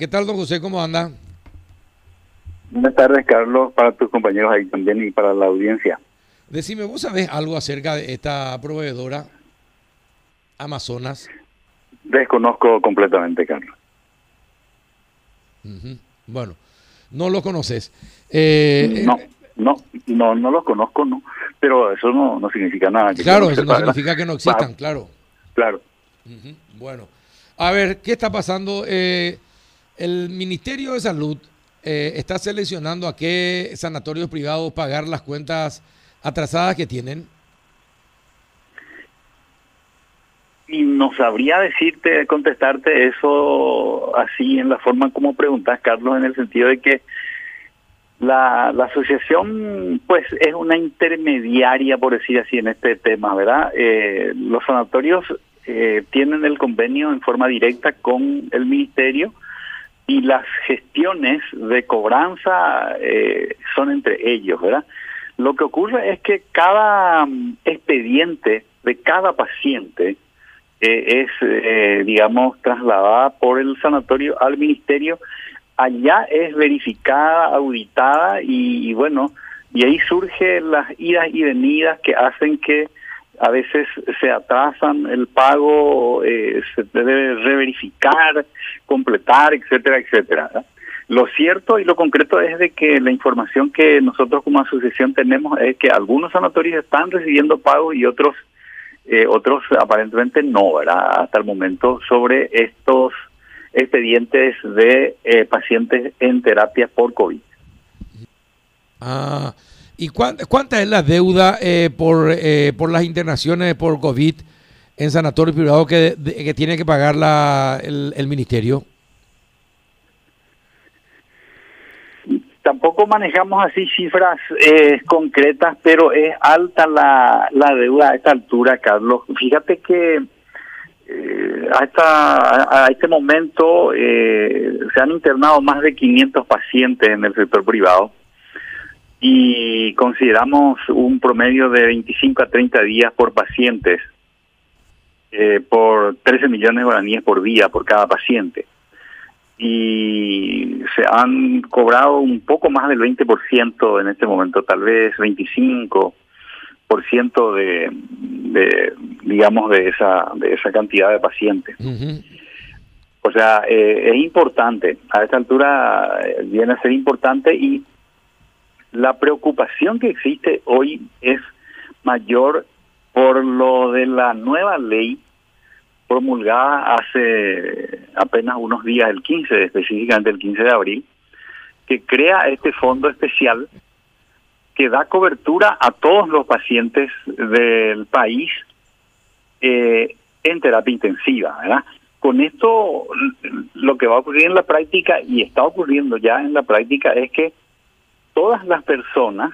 ¿Qué tal, don José? ¿Cómo anda? Buenas tardes, Carlos, para tus compañeros ahí también y para la audiencia. Decime, ¿vos sabés algo acerca de esta proveedora Amazonas? Desconozco completamente, Carlos. Bueno, no lo conoces. Eh, no, no, no, no los conozco, no. Pero eso no, no significa nada. que Claro, eso no significa que no existan, claro. Claro. Bueno, a ver, ¿qué está pasando? Eh, el Ministerio de Salud eh, está seleccionando a qué sanatorios privados pagar las cuentas atrasadas que tienen. Y no sabría decirte, contestarte eso así en la forma como preguntas, Carlos, en el sentido de que la, asociación, pues, es una intermediaria, por decir así, en este tema, ¿verdad? Eh, los sanatorios eh, tienen el convenio en forma directa con el ministerio y las gestiones de cobranza eh, son entre ellos, ¿verdad? Lo que ocurre es que cada mm, expediente de cada paciente eh, es, eh, digamos, trasladada por el sanatorio al ministerio. Allá es verificada, auditada y, y bueno, y ahí surgen las idas y venidas que hacen que a veces se atrasan el pago, eh, se debe reverificar, completar, etcétera, etcétera. Lo cierto y lo concreto es de que la información que nosotros como asociación tenemos es que algunos sanatorios están recibiendo pagos y otros eh, otros aparentemente no. Hasta el momento sobre estos expedientes de eh, pacientes en terapia por COVID. Ah, ¿y cuán- cuánta es la deuda eh, por, eh, por las internaciones por COVID en sanatorios privados que, que tiene que pagar la, el, el ministerio? Tampoco manejamos así cifras eh, concretas, pero es alta la, la deuda a esta altura, Carlos. Fíjate que eh, a, esta, a este momento eh, se han internado más de 500 pacientes en el sector privado y consideramos un promedio de 25 a 30 días por pacientes, eh, por 13 millones de guaraníes por día por cada paciente. Y se han cobrado un poco más del 20% en este momento, tal vez 25% de, de digamos de esa de esa cantidad de pacientes. O sea, eh, es importante, a esta altura eh, viene a ser importante y la preocupación que existe hoy es mayor por lo de la nueva ley promulgada hace apenas unos días, el 15, específicamente el 15 de abril, que crea este fondo especial que da cobertura a todos los pacientes del país eh, en terapia intensiva, ¿verdad? Con esto, lo que va a ocurrir en la práctica, y está ocurriendo ya en la práctica, es que todas las personas,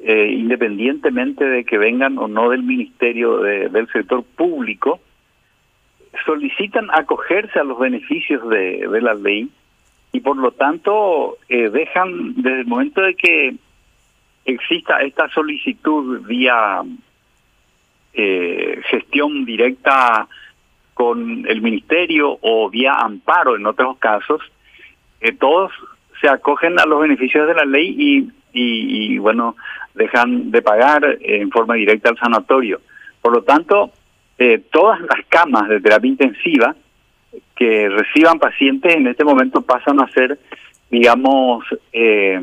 eh, independientemente de que vengan o no del ministerio de- del sector público, solicitan acogerse a los beneficios de, de la ley y por lo tanto eh, dejan desde el momento de que exista esta solicitud vía eh, gestión directa con el ministerio o vía amparo en otros casos, eh, todos se acogen a los beneficios de la ley y, y, y, bueno, dejan de pagar en forma directa al sanatorio. Por lo tanto, eh, todas las camas de terapia intensiva que reciban pacientes en este momento pasan a ser, digamos, eh,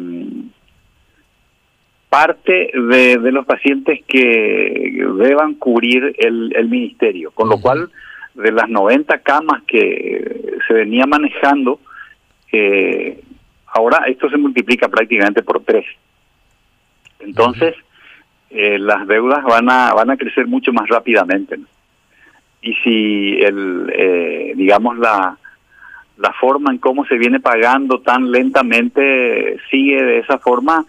parte de, de los pacientes que deban cubrir el, el ministerio. Con lo cual, de las 90 camas que se venía manejando, eh, ahora esto se multiplica prácticamente por tres. Entonces, eh, las deudas van a van a crecer mucho más rápidamente. Y si el eh, digamos la la forma en cómo se viene pagando tan lentamente sigue de esa forma,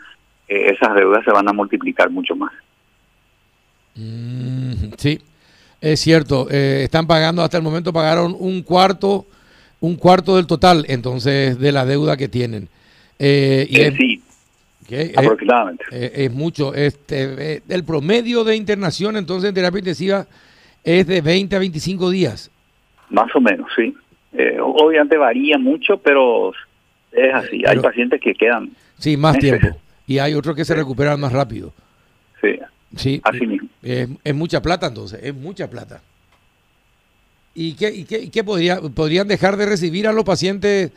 eh, esas deudas se van a multiplicar mucho más. Mm, sí, es cierto. están pagando, hasta el momento pagaron un cuarto, un cuarto del total, entonces, de la deuda que tienen. Eh, y Eh, es, sí, eh, aproximadamente. es mucho. Este, el promedio de internación, entonces, en terapia intensiva es de 20 a 25 días. Más o menos, sí. Eh, obviamente varía mucho, pero es así. hay pacientes que quedan. Sí, más tiempo. Y hay otros que se recuperan más rápido. Sí. Sí. Así mismo. Es, mucha plata entonces, es mucha plata. ¿Y qué, y qué, qué podría, podrían dejar de recibir a los pacientes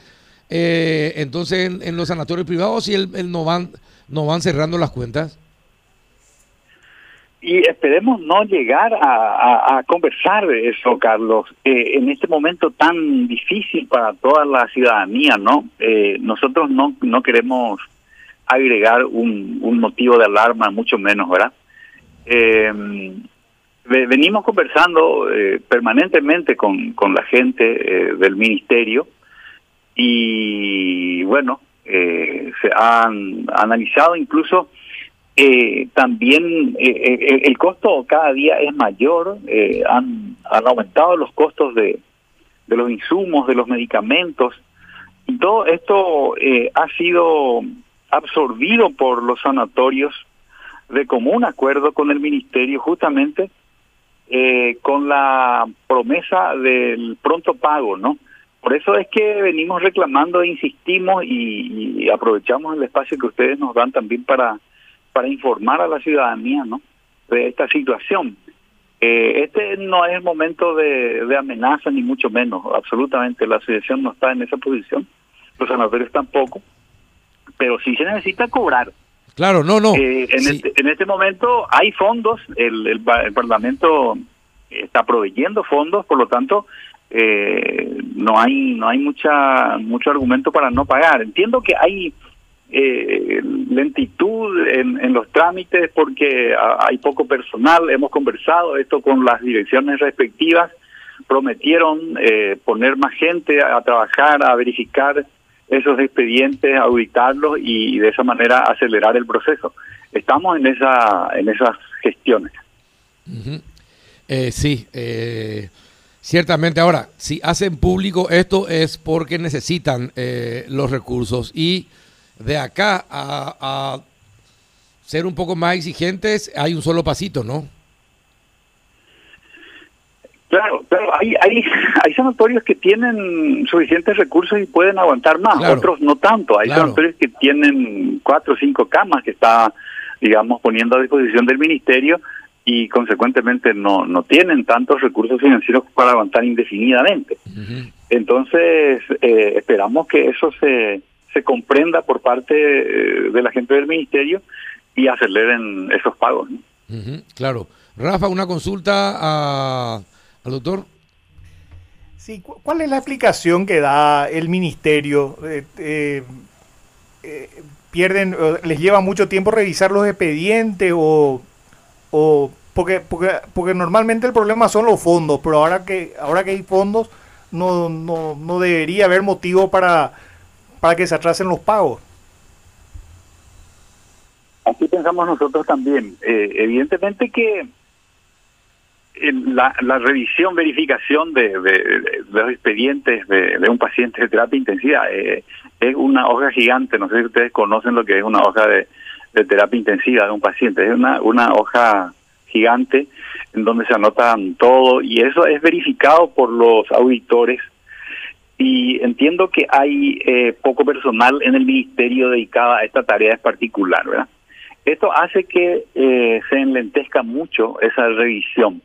eh, entonces en, los sanatorios privados si el, no, van, no van cerrando las cuentas? Y esperemos no llegar a, conversar eso, Carlos, eh, en este momento tan difícil para toda la ciudadanía, ¿no? Eh, nosotros no, no queremos agregar un, un motivo de alarma, mucho menos, ¿verdad? Eh, venimos conversando eh, permanentemente con, con la gente eh, del ministerio y bueno, eh, se han analizado incluso también el costo cada día es mayor, han, han aumentado los costos de, de los insumos, de los medicamentos, y todo esto ha sido absorbido por los sanatorios de común acuerdo con el ministerio justamente eh, con la promesa del pronto pago, ¿no? Por eso es que venimos reclamando e insistimos y, aprovechamos el espacio que ustedes nos dan también para, para informar a la ciudadanía, ¿no? De esta situación. Eh, este no es el momento de, de amenaza, ni mucho menos, absolutamente. La asociación no está en esa posición, los sanatorios tampoco, pero sí se necesita cobrar. Claro, no, no. Eh, en, este, en este momento hay fondos, el, el, Parlamento está proveyendo fondos, por lo tanto, eh, no hay no hay mucha mucho argumento para no pagar. Entiendo que hay eh, lentitud en, en, los trámites porque hay poco personal. Hemos conversado esto con las direcciones respectivas. Prometieron eh, poner más gente a trabajar, a verificar esos expedientes, auditarlos y de esa manera acelerar el proceso. Estamos en esa en esas gestiones. eh, sí, eh, ciertamente. Ahora, si hacen público esto es porque necesitan eh, los recursos y de acá a, a ser un poco más exigentes hay un solo pasito, ¿no? Claro, claro, hay, hay, hay sanatorios que tienen suficientes recursos y pueden aguantar más, otros no tanto. Hay sanatorios que tienen cuatro o cinco camas que está, digamos, poniendo a disposición del ministerio y consecuentemente no, no tienen tantos recursos financieros para aguantar indefinidamente. Entonces, eh, esperamos que eso se, se comprenda por parte eh, de la gente del ministerio y aceleren esos pagos. Claro. Rafa, una consulta a al doctor. Sí, ¿cuál es la explicación que da el ministerio? Eh, eh, eh, ¿Pierden, les lleva mucho tiempo revisar los expedientes o, o porque, porque, porque normalmente el problema son los fondos, pero ahora que, ahora que hay fondos no, no, no debería haber motivo para, para que se atrasen los pagos. Así pensamos nosotros también. evidentemente que la, la revisión, verificación de, los expedientes de, un paciente de terapia intensiva eh, es una hoja gigante. No sé si ustedes conocen lo que es una hoja de, terapia intensiva de un paciente. Es una, una hoja gigante en donde se anotan todo y eso es verificado por los auditores. Y entiendo que hay eh, poco personal en el ministerio dedicado a esta tarea en particular, ¿verdad? Esto hace que eh, se enlentezca mucho esa revisión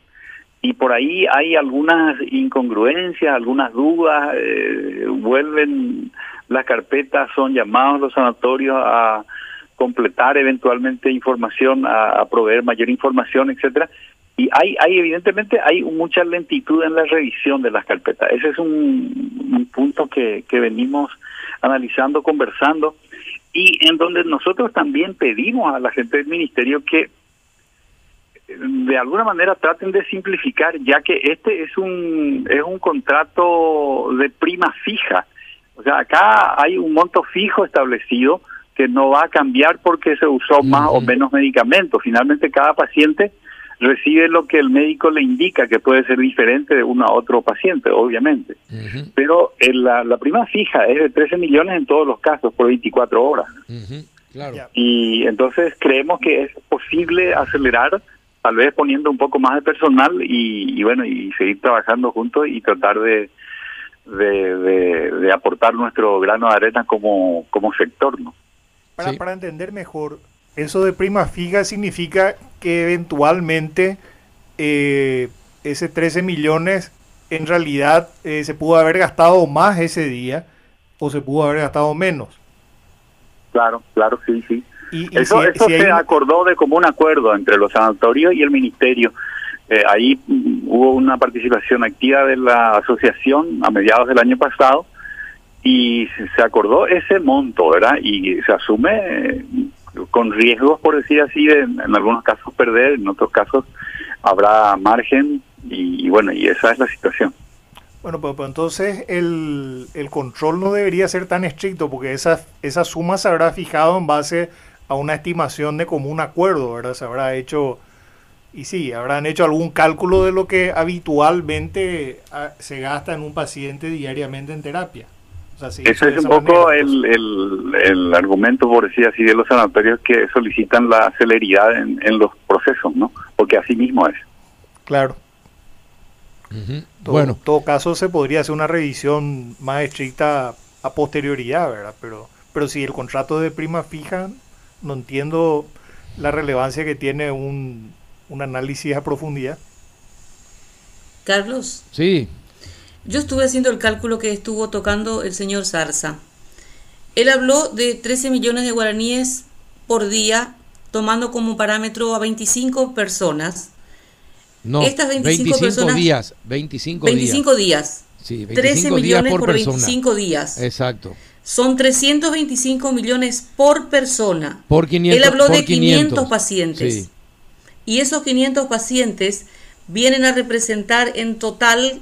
y por ahí hay algunas incongruencias, algunas dudas, eh, vuelven las carpetas, son llamados los sanatorios a completar eventualmente información, a, proveer mayor información, etcétera. Y hay, hay evidentemente hay mucha lentitud en la revisión de las carpetas. Ese es un, un punto que, que venimos analizando, conversando, y en donde nosotros también pedimos a la gente del ministerio que de alguna manera traten de simplificar, ya que este es un es un contrato de prima fija. O sea, acá hay un monto fijo establecido que no va a cambiar porque se usó más o menos medicamentos. Finalmente, cada paciente recibe lo que el médico le indica, que puede ser diferente de uno a otro paciente, obviamente. Pero la, la prima fija es de 13 millones en todos los casos por 24 horas. claro. Y entonces creemos que es posible acelerar tal vez poniendo un poco más de personal y, bueno, y seguir trabajando juntos y tratar de, de, de, aportar nuestro grano de arena como, como sector, ¿no? Para, para entender mejor, eso de prima fija significa que eventualmente eh, ese 13 millones en realidad eh, se pudo haber gastado más ese día o se pudo haber gastado menos. Claro, claro, sí, sí. Y, eso eso se acordó de como un acuerdo entre los sanatorios y el ministerio. Eh, ahí mm, hubo una participación activa de la asociación a mediados del año pasado y se acordó ese monto, ¿verdad? Y se asume eh, con riesgos, por decir así, de, en algunos casos perder, en otros casos habrá margen y, bueno, y esa es la situación. Bueno, pues, entonces el, el, control no debería ser tan estricto porque esa, esa suma se habrá fijado en base a una estimación de común acuerdo, ¿verdad? Se habrá hecho, y sí, habrán hecho algún cálculo de lo que habitualmente ah, se gasta en un paciente diariamente en terapia. Ese es un poco el, el, argumento, por decir así, de los sanatorios que solicitan la celeridad en, en los procesos, ¿no? Porque así mismo es. Claro. bueno. En todo caso, se podría hacer una revisión más estricta a posterioridad, ¿verdad? Pero, pero si el contrato de prima fija, no entiendo la relevancia que tiene un, un análisis a profundidad. Carlos. Sí. Yo estuve haciendo el cálculo que estuvo tocando el señor Zarza. Él habló de 13 millones de guaraníes por día, tomando como parámetro a 25 personas. No, Estas 25, personas, días. 25, 25 días. Sí, 13 millones por, 25 días. Exacto. Son 325 millones por persona. Por 500, Él habló de 500, pacientes. Y esos 500 pacientes vienen a representar en total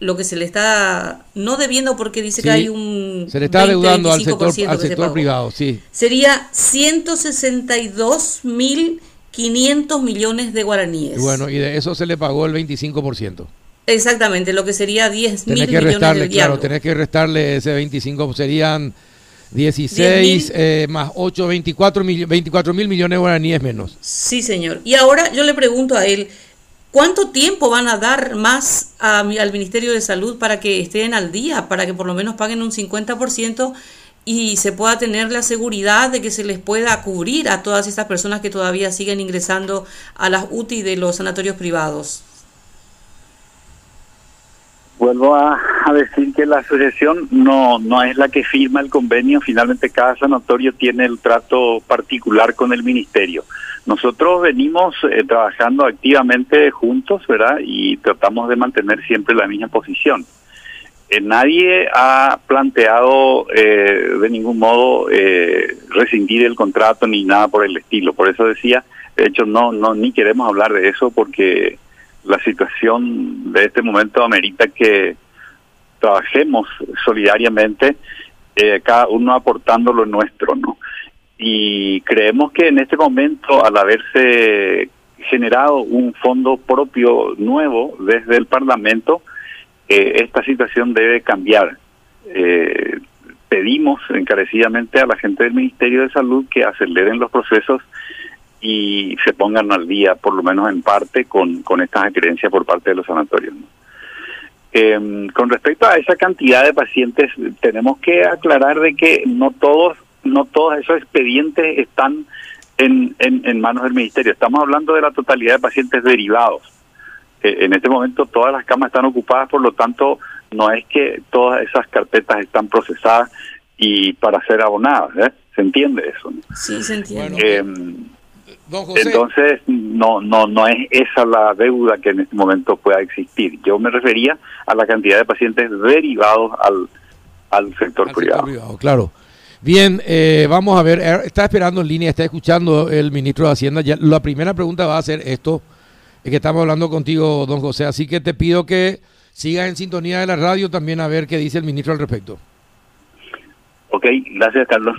lo que se le está no debiendo porque dice que hay un se le está deudando al sector al sector privado sí. Sería 162.500 millones de guaraníes. Y bueno y de eso se le pagó el 25% exactamente lo que sería 10 mil que restarle claro tenés que restarle ese 25 serían 16 eh, más 8 24 mil 24 mil millones de guaraníes menos. Sí señor. Y ahora yo le pregunto a él ¿Cuánto tiempo van a dar más al Ministerio de Salud para que estén al día, para que por lo menos paguen un 50% y se pueda tener la seguridad de que se les pueda cubrir a todas estas personas que todavía siguen ingresando a las UTI de los sanatorios privados? Vuelvo a, decir que la asociación no, no es la que firma el convenio, finalmente cada sanatorio tiene el trato particular con el ministerio. Nosotros venimos eh, trabajando activamente juntos, ¿verdad? Y tratamos de mantener siempre la misma posición. Eh, nadie ha planteado eh, de ningún modo rescindir el contrato ni nada por el estilo. Por eso decía, de hecho, no, no, ni queremos hablar de eso porque la situación de este momento amerita que trabajemos solidariamente, cada uno aportando lo nuestro, ¿no? y creemos que en este momento, al haberse generado un fondo propio nuevo desde el Parlamento, eh, esta situación debe cambiar. Eh, pedimos encarecidamente a la gente del Ministerio de Salud que aceleren los procesos y se pongan al día, por lo menos en parte, con, con estas acreencias por parte de los sanatorios. Em, con respecto a esa cantidad de pacientes, tenemos que aclarar de que no todos no todos esos expedientes están en, en, manos del ministerio. Estamos hablando de la totalidad de pacientes derivados. Eh, en este momento todas las camas están ocupadas, por lo tanto no es que todas esas carpetas están procesadas y para ser abonadas. ¿eh? ¿Se entiende eso? Sí, se entiende. Entonces no no no es esa la deuda que en este momento pueda existir. Yo me refería a la cantidad de pacientes derivados al, al sector privado. Claro. Bien, eh, vamos a ver, eh, está esperando en línea, está escuchando el ministro de Hacienda. Ya, la primera pregunta va a ser esto, es que estamos hablando contigo, don José, así que te pido que sigas en sintonía de la radio también a ver qué dice el ministro al respecto. Ok, gracias Carlos.